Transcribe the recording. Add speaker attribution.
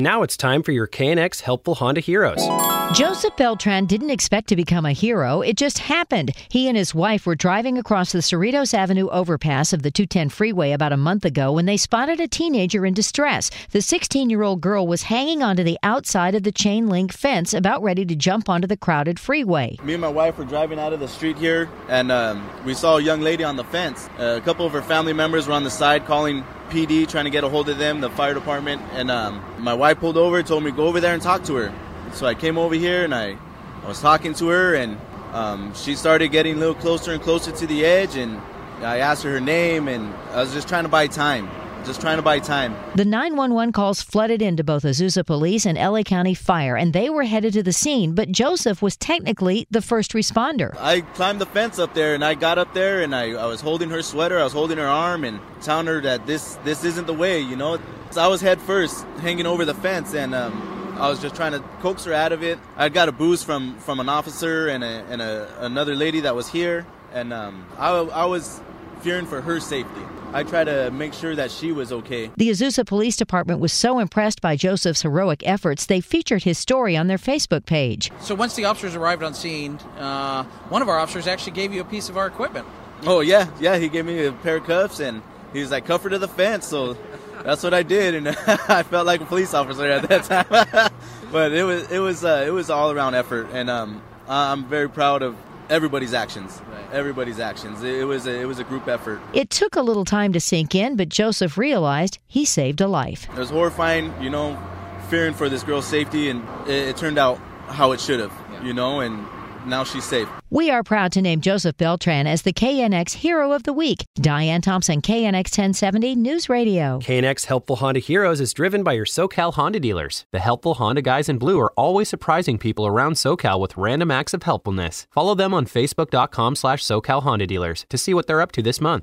Speaker 1: And now it's time for your KNX Helpful Honda Heroes.
Speaker 2: Joseph Beltran didn't expect to become a hero. It just happened. He and his wife were driving across the Cerritos Avenue overpass of the 210 freeway about a month ago when they spotted a teenager in distress. The 16 year old girl was hanging onto the outside of the chain link fence, about ready to jump onto the crowded freeway.
Speaker 3: Me and my wife were driving out of the street here, and um, we saw a young lady on the fence. Uh, a couple of her family members were on the side calling PD, trying to get a hold of them, the fire department, and um, my wife pulled over, told me go over there and talk to her. So I came over here and I, I was talking to her, and um, she started getting a little closer and closer to the edge, and I asked her her name, and I was just trying to buy time just trying to buy time.
Speaker 2: The 911 calls flooded into both Azusa Police and LA County Fire, and they were headed to the scene, but Joseph was technically the first responder.
Speaker 3: I climbed the fence up there, and I got up there, and I, I was holding her sweater, I was holding her arm, and telling her that this, this isn't the way, you know? So I was head first, hanging over the fence, and um, I was just trying to coax her out of it. I got a boost from from an officer and a, and a, another lady that was here, and um, I, I was fearing for her safety. I try to make sure that she was okay.
Speaker 2: The Azusa Police Department was so impressed by Joseph's heroic efforts, they featured his story on their Facebook page.
Speaker 4: So once the officers arrived on scene, uh, one of our officers actually gave you a piece of our equipment.
Speaker 3: Oh yeah, yeah. He gave me a pair of cuffs, and he was like, "Cuff her to the fence." So that's what I did, and I felt like a police officer at that time. but it was it was uh, it was all around effort, and um, I'm very proud of everybody's actions. Right. Everybody's actions. It, it was a, it was a group effort.
Speaker 2: It took a little time to sink in, but Joseph realized he saved a life.
Speaker 3: It was horrifying, you know, fearing for this girl's safety, and it, it turned out how it should have, yeah. you know, and now she's safe.
Speaker 2: We are proud to name Joseph Beltran as the KNX Hero of the Week. Diane Thompson, KNX 1070 News Radio.
Speaker 1: KNX Helpful Honda Heroes is driven by your SoCal Honda dealers. The helpful Honda guys in blue are always surprising people around SoCal with random acts of helpfulness. Follow them on Facebook.com slash SoCal Honda Dealers to see what they're up to this month.